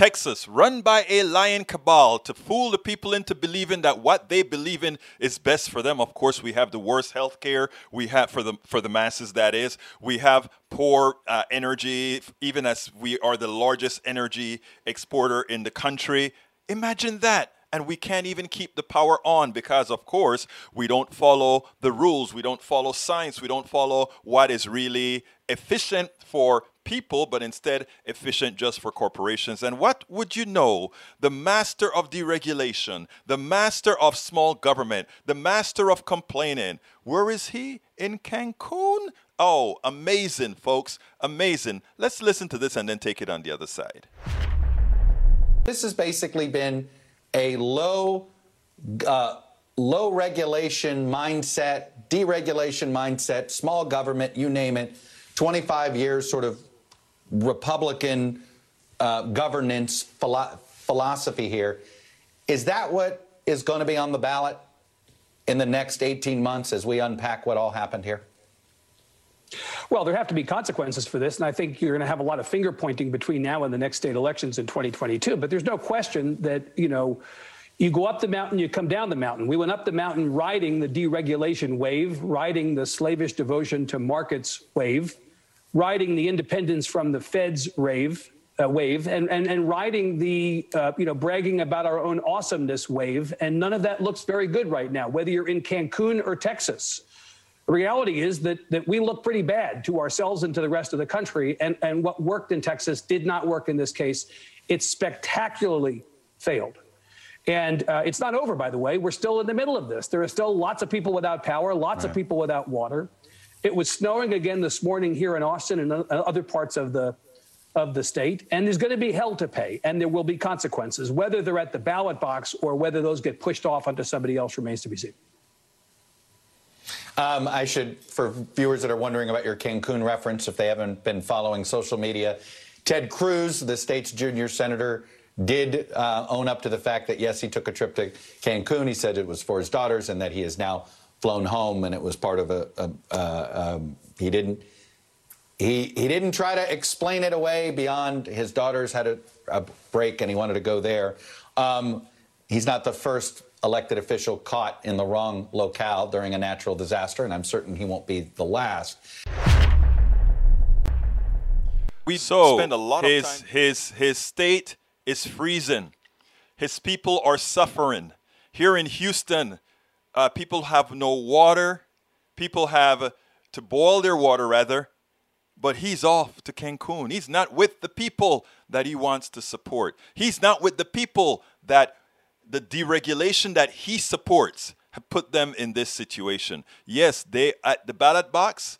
Texas, run by a lion cabal to fool the people into believing that what they believe in is best for them. Of course, we have the worst health care we have for the for the masses. That is, we have poor uh, energy, even as we are the largest energy exporter in the country. Imagine that and we can't even keep the power on because of course we don't follow the rules we don't follow science we don't follow what is really efficient for people but instead efficient just for corporations. And what would you know? The master of deregulation the master of small government the master of complaining. Where is he? In Cancun? Oh amazing folks. Amazing. Let's listen to this and then take it on the other side. This has basically been a low, uh, low regulation mindset, deregulation mindset, small government, you name it, 25 years sort of Republican uh, governance philo- philosophy here. Is that what is going to be on the ballot in the next 18 months as we unpack what all happened here? Well, there have to be consequences for this, and I think you're going to have a lot of finger pointing between now and the next state elections in 2022. But there's no question that, you know, you go up the mountain, you come down the mountain. We went up the mountain riding the deregulation wave, riding the slavish devotion to markets wave, riding the independence from the Fed's rave, uh, wave, and, and, and riding the, uh, you know, bragging about our own awesomeness wave. And none of that looks very good right now, whether you're in Cancun or Texas. The reality is that, that we look pretty bad to ourselves and to the rest of the country. And, and what worked in Texas did not work in this case. It spectacularly failed. And uh, it's not over, by the way. We're still in the middle of this. There are still lots of people without power, lots right. of people without water. It was snowing again this morning here in Austin and other parts of the of the state, and there's going to be hell to pay, and there will be consequences. Whether they're at the ballot box or whether those get pushed off onto somebody else remains to be seen. Um, I should, for viewers that are wondering about your Cancun reference, if they haven't been following social media, Ted Cruz, the state's junior senator, did uh, own up to the fact that, yes, he took a trip to Cancun. He said it was for his daughters and that he is now flown home and it was part of a, a, a um, he didn't he, he didn't try to explain it away beyond his daughters had a, a break and he wanted to go there. Um, he's not the first elected official caught in the wrong locale during a natural disaster, and I'm certain he won't be the last. We so spend a lot his, of time. His, his state is freezing. His people are suffering. Here in Houston, uh, people have no water. People have to boil their water, rather. But he's off to Cancun. He's not with the people that he wants to support. He's not with the people that the deregulation that he supports have put them in this situation. Yes, they at the ballot box,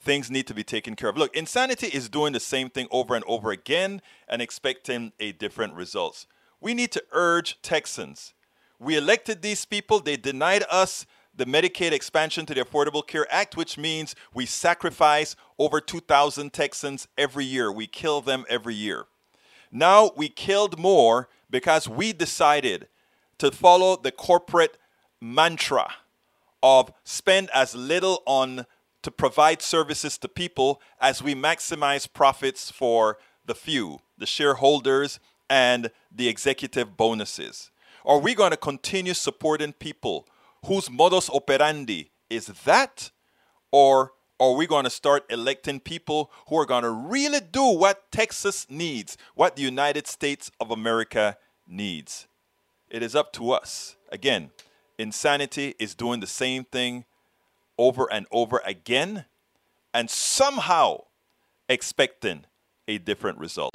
things need to be taken care of. Look, insanity is doing the same thing over and over again and expecting a different results. We need to urge Texans. We elected these people, they denied us the Medicaid expansion to the Affordable Care Act, which means we sacrifice over 2,000 Texans every year. We kill them every year. Now we killed more because we decided to follow the corporate mantra of spend as little on to provide services to people as we maximize profits for the few, the shareholders, and the executive bonuses? Are we going to continue supporting people whose modus operandi is that? Or are we going to start electing people who are going to really do what Texas needs, what the United States of America needs? It is up to us. Again, insanity is doing the same thing over and over again and somehow expecting a different result